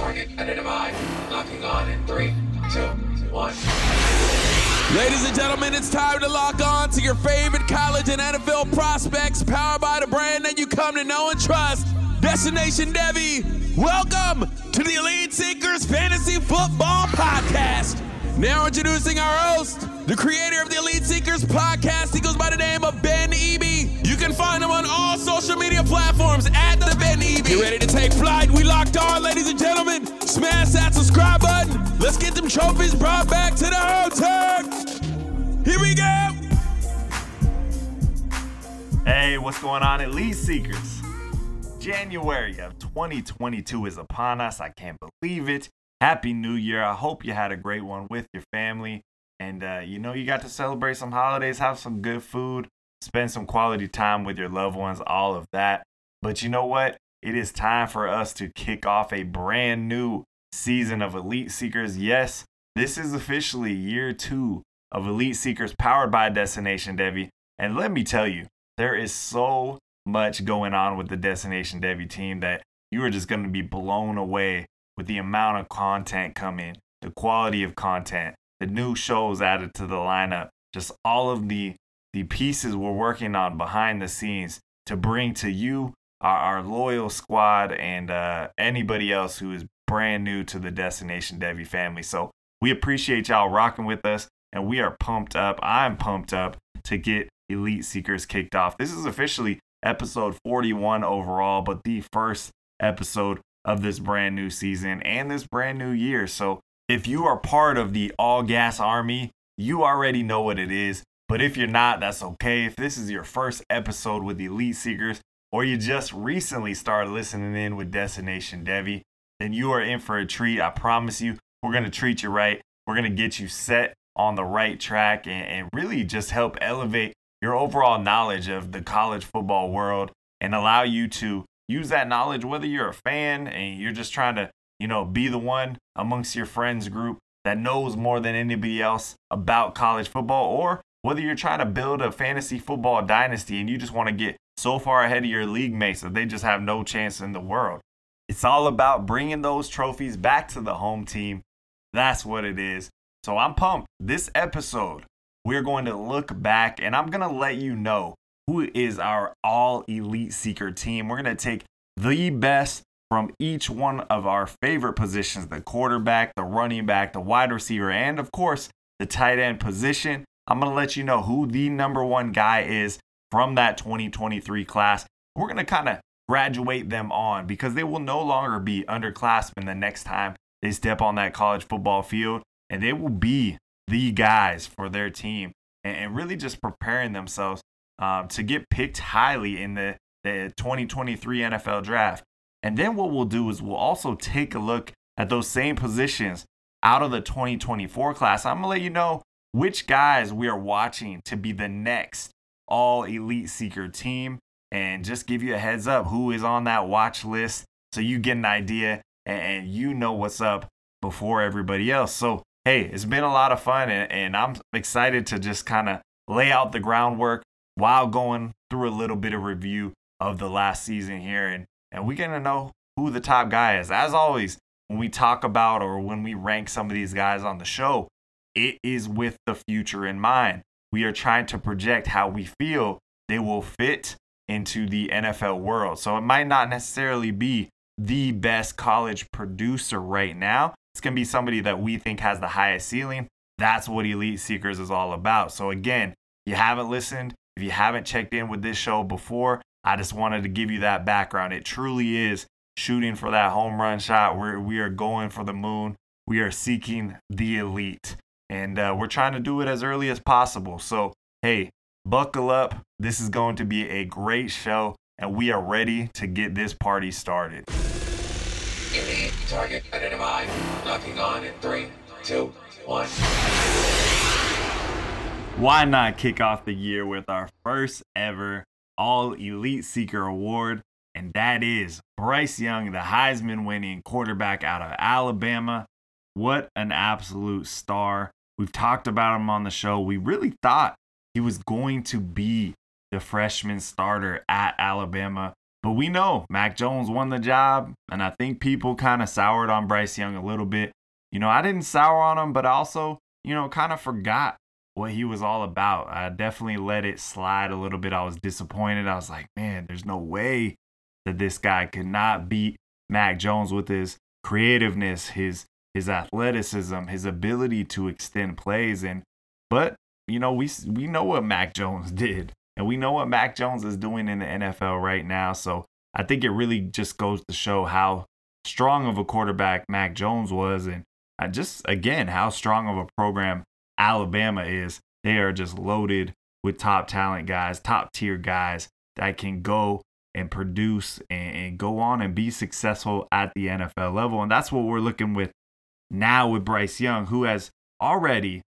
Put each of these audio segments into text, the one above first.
Target identified. Locking on in three, two, one. Ladies and gentlemen, it's time to lock on to your favorite college and NFL prospects, powered by the brand that you come to know and trust. Destination Devy, welcome to the Elite Seekers Fantasy Football Podcast. Now introducing our host, the creator of the Elite Seekers podcast. He goes by the name of Ben Eby. Can find him on all social media platforms at the Ben Eby. You ready to take flight? We locked on, ladies and gentlemen. Smash that subscribe button. Let's get them trophies brought back to the hotel. Here we go. Hey, what's going on, Elite Seekers? January of 2022 is upon us. I can't believe it. Happy New Year. I hope you had a great one with your family. And, uh, you know, you got to celebrate some holidays, have some good food, spend some quality time with your loved ones, all of that. But you know what? It is time for us to kick off a brand new season of Elite Seekers. Yes, this is officially year two of Elite Seekers powered by Destination Devy. And let me tell you, there is so much going on with the Destination Devy team that you are just going to be blown away with the amount of content coming, the quality of content, the new shows added to the lineup, just all of the the pieces we're working on behind the scenes to bring to you, our, our loyal squad, and uh, anybody else who is brand new to the Destination Devy family. So we appreciate y'all rocking with us, and we are pumped up. I'm pumped up to get Elite Seekers kicked off. This is officially episode 41 overall, but the first episode of this brand new season and this brand new year. So if you are part of the All Gas Army, you already know what it is. But if you're not, that's okay. If this is your first episode with Elite Seekers, or you just recently started listening in with Destination Devy, then you are in for a treat. I promise you, we're going to treat you right. We're going to get you set on the right track and, and really just help elevate your overall knowledge of the college football world and allow you to use that knowledge, whether you're a fan and you're just trying to, you know, be the one amongst your friends group that knows more than anybody else about college football, or whether you're trying to build a fantasy football dynasty and you just want to get so far ahead of your league mates that they just have no chance in the world. It's all about bringing those trophies back to the home team. That's what it is. So I'm pumped. This episode, we're going to look back and I'm going to let you know who is our all elite seeker team. We're going to take the best from each one of our favorite positions the quarterback, the running back, the wide receiver, and of course, the tight end position. I'm going to let you know who the number one guy is from that 2023 class. We're going to kind of graduate them on because they will no longer be underclassmen the next time they step on that college football field, and they will be the guys for their team and, really just preparing themselves um, to get picked highly in the, the 2023 NFL draft. And then what we'll do is we'll also take a look at those same positions out of the 2024 class. I'm going to let you know which guys we are watching to be the next all elite seeker team and just give you a heads up who is on that watch list so you get an idea and you know what's up before everybody else. So, hey, it's been a lot of fun and, and I'm excited to just kind of lay out the groundwork while going through a little bit of review of the last season here and and we're going to know who the top guy is. As always, when we talk about or when we rank some of these guys on the show, it is with the future in mind. We are trying to project how we feel they will fit into the NFL world. So it might not necessarily be the best college producer right now. It's going to be somebody that we think has the highest ceiling. That's what Elite Seekers is all about. So again, you haven't listened, if you haven't checked in with this show before, I just wanted to give you that background. It truly is shooting for that home run shot. We're, we are going for the moon. We are seeking the elite and uh, we're trying to do it as early as possible. So, hey, buckle up. This is going to be a great show, and we are ready to get this party started. Target identified. Locking on in three, two, one. Why not kick off the year with our first ever All Elite Seeker Award? And that is Bryce Young, the Heisman winning quarterback out of Alabama. What an absolute star. We've talked about him on the show. We really thought he was going to be the freshman starter at Alabama. But we know Mac Jones won the job, and I think people kind of soured on Bryce Young a little bit. You know, I didn't sour on him, but also, you know, kind of forgot what he was all about. I definitely let it slide a little bit. I was disappointed. I was like, man, there's no way that this guy could not beat Mac Jones with his creativeness, his his athleticism, his ability to extend plays and but you know, we we know what Mac Jones did. And we know what Mac Jones is doing in the NFL right now. So I think it really just goes to show how strong of a quarterback Mac Jones was. And uh, just, again, how strong of a program Alabama is. They are just loaded with top talent guys, top tier guys that can go and produce and, and, go on and be successful at the NFL level. And that's what we're looking with now with Bryce Young, who has already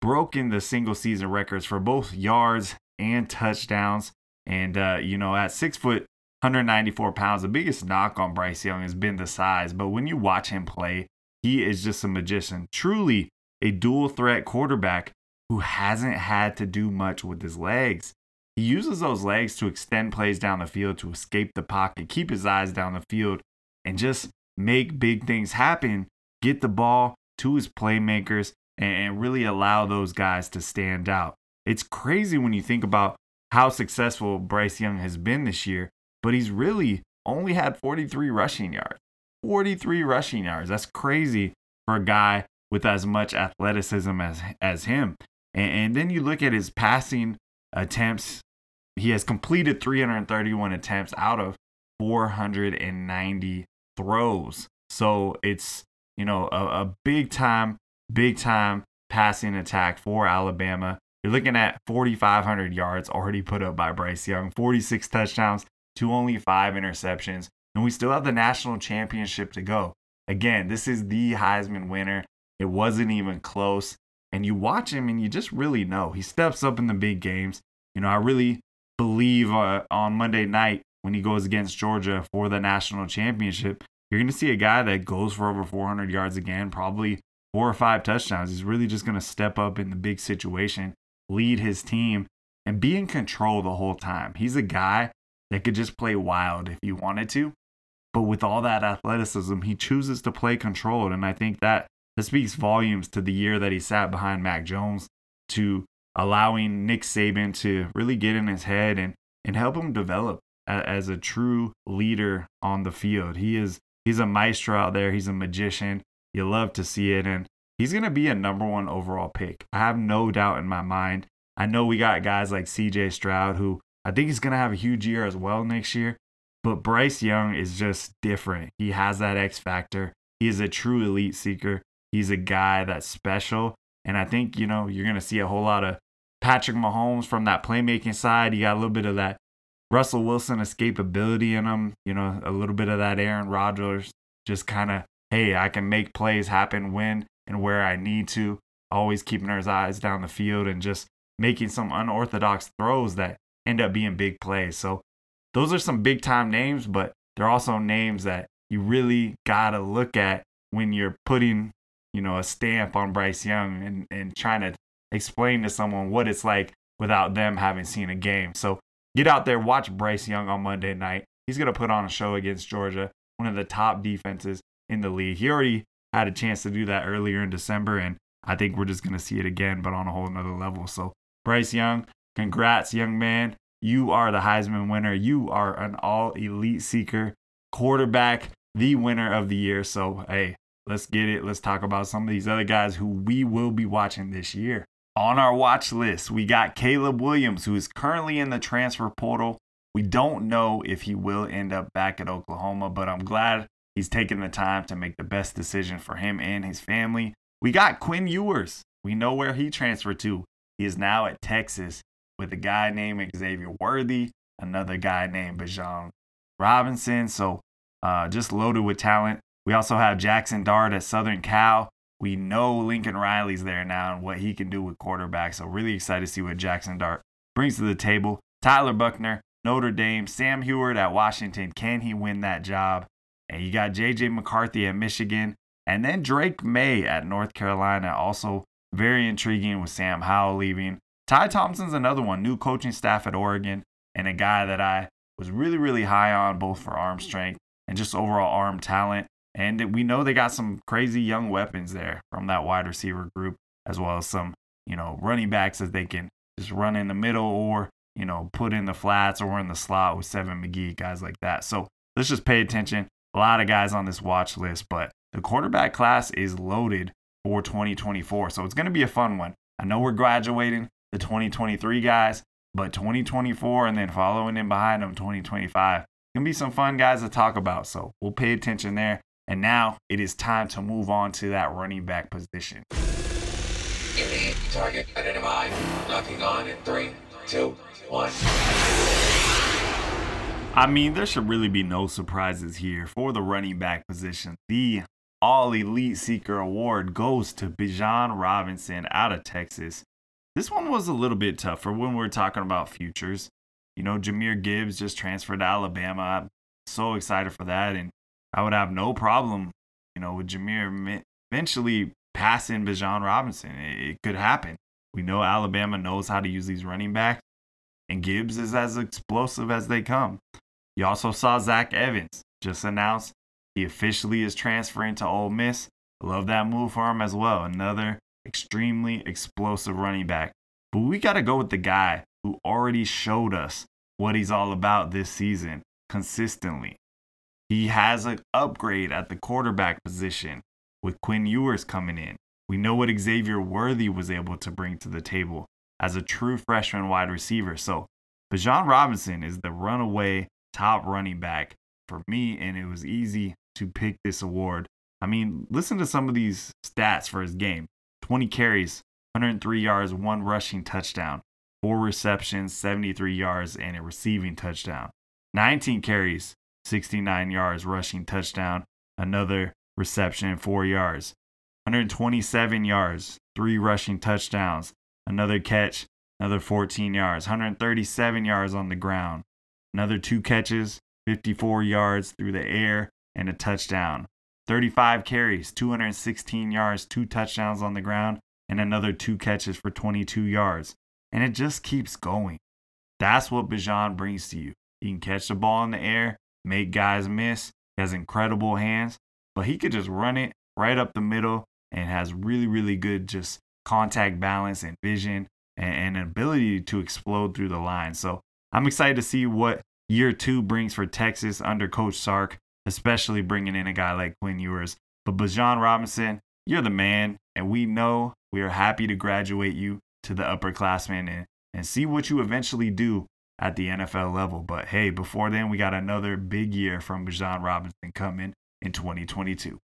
broken the single season records for both yards and touchdowns. And, uh, you know, at six foot, 194 pounds, the biggest knock on Bryce Young has been the size. But when you watch him play, he is just a magician. Truly a dual threat quarterback who hasn't had to do much with his legs. He uses those legs to extend plays down the field, to escape the pocket, keep his eyes down the field, and just make big things happen. Get the ball to his playmakers and really allow those guys to stand out. It's crazy when you think about how successful Bryce Young has been this year, but he's really only had 43 rushing yards. 43 rushing yards. That's crazy for a guy with as much athleticism as as him. And, and then you look at his passing attempts. He has completed 331 attempts out of 490 throws. So it's you know a, a big time, big time passing attack for Alabama. You're looking at 4,500 yards already put up by Bryce Young, 46 touchdowns to only five interceptions. And we still have the national championship to go. Again, this is the Heisman winner. It wasn't even close. And you watch him and you just really know he steps up in the big games. You know, I really believe uh, on Monday night when he goes against Georgia for the national championship, you're going to see a guy that goes for over 400 yards again, probably four or five touchdowns. He's really just going to step up in the big situation lead his team, and be in control the whole time. He's a guy that could just play wild if he wanted to. But with all that athleticism, he chooses to play controlled. And I think that, that speaks volumes to the year that he sat behind Mac Jones to allowing Nick Saban to really get in his head and, and help him develop as a true leader on the field. He is he's a maestro out there. He's a magician. You love to see it. And he's going to be a number one overall pick. I have no doubt in my mind. I know we got guys like CJ Stroud, who I think he's going to have a huge year as well next year. But Bryce Young is just different. He has that X factor. He is a true elite seeker. He's a guy that's special. And I think, you know, you're going to see a whole lot of Patrick Mahomes from that playmaking side. You got a little bit of that Russell Wilson escapability in him, you know, a little bit of that Aaron Rodgers, just kind of, hey, I can make plays happen when and where I need to, always keeping his eyes down the field and just making some unorthodox throws that end up being big plays. So those are some big time names, but they're also names that you really gotta look at when you're putting, you know, a stamp on Bryce Young and, and trying to explain to someone what it's like without them having seen a game. So get out there, watch Bryce Young on Monday night. He's gonna put on a show against Georgia, one of the top defenses in the league. He already had a chance to do that earlier in December, and I think we're just going to see it again, but on a whole nother level. So, Bryce Young, congrats, young man. You are the Heisman winner. You are an all elite seeker, quarterback, the winner of the year. So, hey, let's get it. Let's talk about some of these other guys who we will be watching this year. On our watch list, we got Caleb Williams, who is currently in the transfer portal. We don't know if he will end up back at Oklahoma, but I'm glad He's taking the time to make the best decision for him and his family. We got Quinn Ewers. We know where he transferred to. He is now at Texas with a guy named Xavier Worthy, another guy named Bijan Robinson. So uh, just loaded with talent. We also have Jackson Dart at Southern Cal. We know Lincoln Riley's there now and what he can do with quarterbacks. So really excited to see what Jackson Dart brings to the table. Tyler Buchner, Notre Dame, Sam Huard at Washington. Can he win that job? And you got JJ McCarthy at Michigan. And then Drake Maye at North Carolina. Also very intriguing with Sam Howell leaving. Ty Thompson's another one, new coaching staff at Oregon, and a guy that I was really, really high on both for arm strength and just overall arm talent. And we know they got some crazy young weapons there from that wide receiver group, as well as some, you know, running backs that they can just run in the middle or, you know, put in the flats or in the slot with Seven McGee, guys like that. So let's just pay attention. A lot of guys on this watch list, but the quarterback class is loaded for 2024. So it's going to be a fun one. I know we're graduating the 2023 guys, but 2024 and then following in behind them 2025 gonna be some fun guys to talk about. So we'll pay attention there. And now it is time to move on to that running back position. Target identified. Locking on in three, two, one. I mean, there should really be no surprises here for the running back position. The All Elite Seeker Award goes to Bijan Robinson out of Texas. This one was a little bit tougher when we are talking about futures. You know, Jahmyr Gibbs just transferred to Alabama. I'm so excited for that. And I would have no problem, you know, with Jahmyr eventually passing Bijan Robinson. It, it could happen. We know Alabama knows how to use these running backs, and Gibbs is as explosive as they come. You also saw Zach Evans just announced he officially is transferring to Ole Miss. Love that move for him as well. Another extremely explosive running back. But we got to go with the guy who already showed us what he's all about this season consistently. He has an upgrade at the quarterback position with Quinn Ewers coming in. We know what Xavier Worthy was able to bring to the table as a true freshman wide receiver. So, Bijan Robinson is the runaway top running back for me, and it was easy to pick this award. I mean, listen to some of these stats for his game 20 carries, 103 yards, one rushing touchdown, four receptions, 73 yards, and a receiving touchdown. 19 carries, 69 yards, rushing touchdown, another reception, four yards. 127 yards, three rushing touchdowns, another catch, another 14 yards. 137 yards on the ground, another two catches, 54 yards through the air, and a touchdown. 35 carries, 216 yards, two touchdowns on the ground, and another two catches for 22 yards. And it just keeps going. That's what Bijan brings to you. He can catch the ball in the air, make guys miss. He has incredible hands, but he could just run it right up the middle and has really, really good just contact balance and vision and, an ability to explode through the line. So I'm excited to see what year two brings for Texas under Coach Sark especially bringing in a guy like Quinn Ewers. But Bijan Robinson, you're the man, and we know we are happy to graduate you to the upperclassmen and, and see what you eventually do at the NFL level. But hey, before then, we got another big year from Bijan Robinson coming in 2022.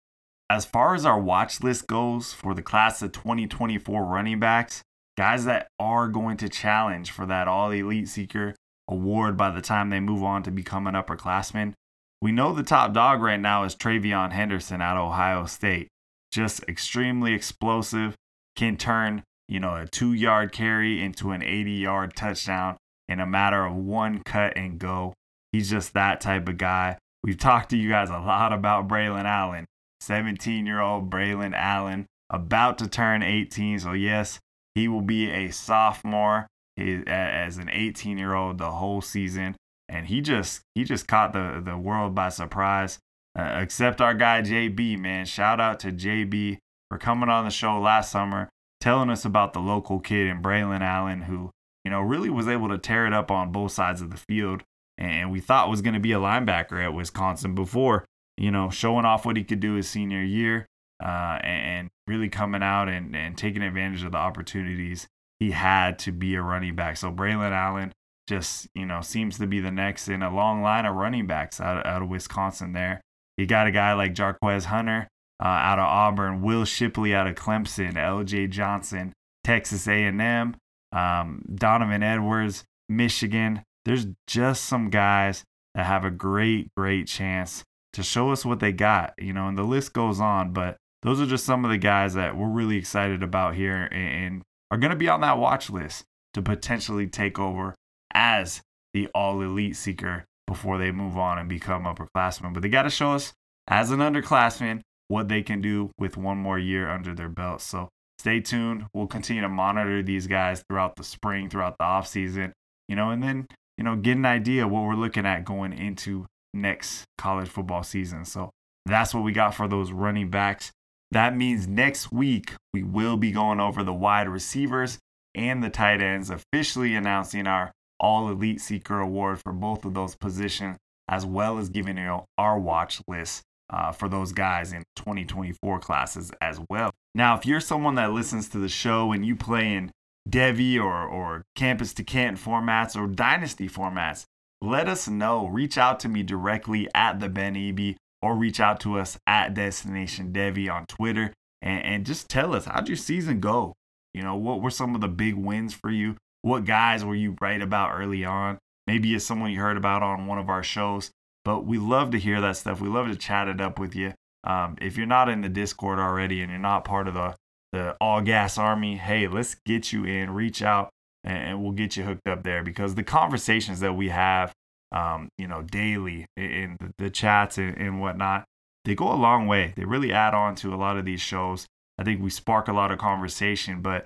As far as our watch list goes for the class of 2024 running backs, guys that are going to challenge for that All Elite Seeker award by the time they move on to become an upperclassman, we know the top dog right now is TreVeyon Henderson out of Ohio State. Just extremely explosive, can turn, you know, a two yard carry into an 80 yard touchdown in a matter of one cut and go. He's just that type of guy. We've talked to you guys a lot about Braylon Allen, 17 year old Braylon Allen, about to turn 18. So, yes, he will be a sophomore as an 18 year old the whole season and he just he just caught the the world by surprise. Uh, except our guy JB, man. Shout out to JB for coming on the show last summer, telling us about the local kid in Braylon Allen, who you know really was able to tear it up on both sides of the field, and we thought was going to be a linebacker at Wisconsin before you know showing off what he could do his senior year, uh, and really coming out and, and taking advantage of the opportunities he had to be a running back. So Braylon Allen just you know seems to be the next in a long line of running backs out, out of Wisconsin. There, you got a guy like Jarquez Hunter uh, out of Auburn, Will Shipley out of Clemson, L.J. Johnson, Texas A&M, um, Donovan Edwards, Michigan. There's just some guys that have a great, great chance to show us what they got, you know, and the list goes on, but those are just some of the guys that we're really excited about here and are going to be on that watch list to potentially take over as the all elite seeker before they move on and become upperclassmen. But they got to show us as an underclassman what they can do with one more year under their belt. So stay tuned. We'll continue to monitor these guys throughout the spring, throughout the off season, you know, and then, you know, get an idea what we're looking at going into next college football season. So that's what we got for those running backs. That means next week we will be going over the wide receivers and the tight ends, officially announcing our All Elite Seeker Award for both of those positions, as well as giving you our watch list uh, for those guys in 2024 classes as well. Now, if you're someone that listens to the show and you play in Devy or, or Campus to Canton formats or Dynasty formats, let us know. Reach out to me directly at the Ben Eby or reach out to us at Destination Devy on Twitter and, and just tell us how'd your season go? You know, what were some of the big wins for you? What guys were you right about early on? Maybe it's someone you heard about on one of our shows. But we love to hear that stuff. We love to chat it up with you. Um, if you're not in the Discord already and you're not part of the the All Gas Army, hey, let's get you in. Reach out and, we'll get you hooked up there because the conversations that we have, um, you know, daily in the, chats and, and whatnot, they go a long way. They really add on to a lot of these shows. I think we spark a lot of conversation, but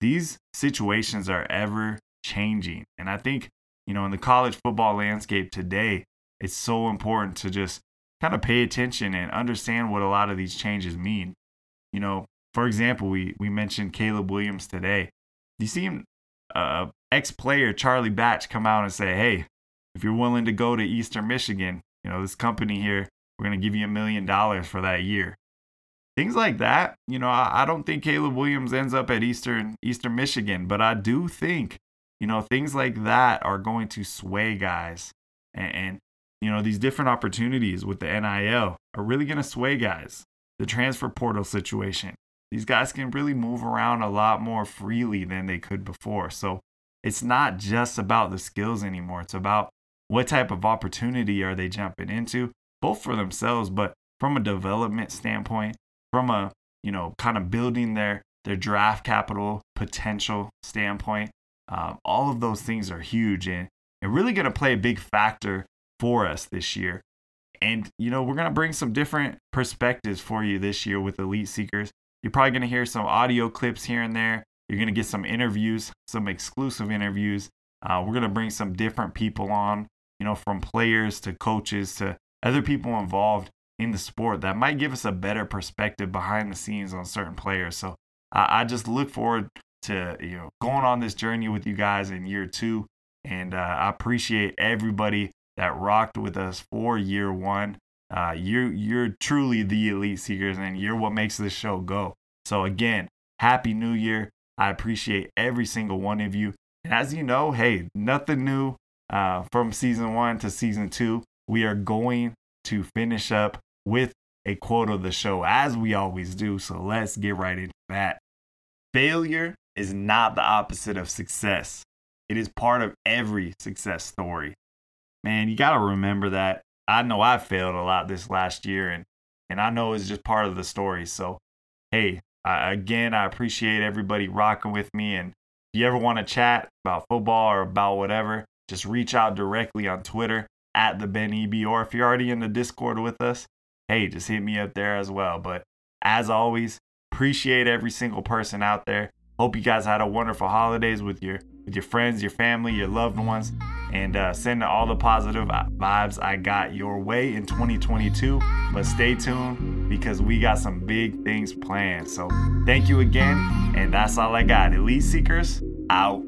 these situations are ever changing. And I think, you know, in the college football landscape today, it's so important to just kind of pay attention and understand what a lot of these changes mean. You know, for example, we we mentioned Caleb Williams today. You see him, uh, ex player Charlie Batch come out and say, "Hey, if you're willing to go to Eastern Michigan, you know this company here, we're gonna give you a million dollars for that year." Things like that. You know, I, I don't think Caleb Williams ends up at Eastern Eastern Michigan, but I do think, you know, things like that are going to sway guys and, and you know, these different opportunities with the NIL are really going to sway guys. The transfer portal situation, these guys can really move around a lot more freely than they could before. So it's not just about the skills anymore. It's about what type of opportunity are they jumping into, both for themselves, but from a development standpoint, from a, you know, kind of building their their draft capital potential standpoint. Um, all of those things are huge and, and really going to play a big factor for us this year. And, you know, we're going to bring some different perspectives for you this year with Elite Seekers. You're probably going to hear some audio clips here and there. You're going to get some interviews, some exclusive interviews. Uh, we're going to bring some different people on, you know, from players to coaches to other people involved in the sport that might give us a better perspective behind the scenes on certain players. So I, I just look forward to, you know, going on this journey with you guys in year two. And uh, I appreciate everybody that rocked with us for year one. Uh, you're you're truly the elite seekers, and you're what makes this show go. So again, happy New Year! I appreciate every single one of you. And as you know, hey, nothing new uh, from season one to season two. We are going to finish up with a quote of the show, as we always do. So let's get right into that. Failure is not the opposite of success. It is part of every success story man, you got to remember that. I know I failed a lot this last year, and and I know it's just part of the story. So, hey, I, again, I appreciate everybody rocking with me. And if you ever want to chat about football or about whatever, just reach out directly on Twitter at the Ben EB, or if you're already in the Discord with us, hey, just hit me up there as well. But as always, appreciate every single person out there. Hope you guys had a wonderful holidays with your with your friends, your family, your loved ones, and uh, send all the positive vibes I got your way in 2022. But stay tuned because we got some big things planned. So thank you again, and that's all I got. Elite Seekers out.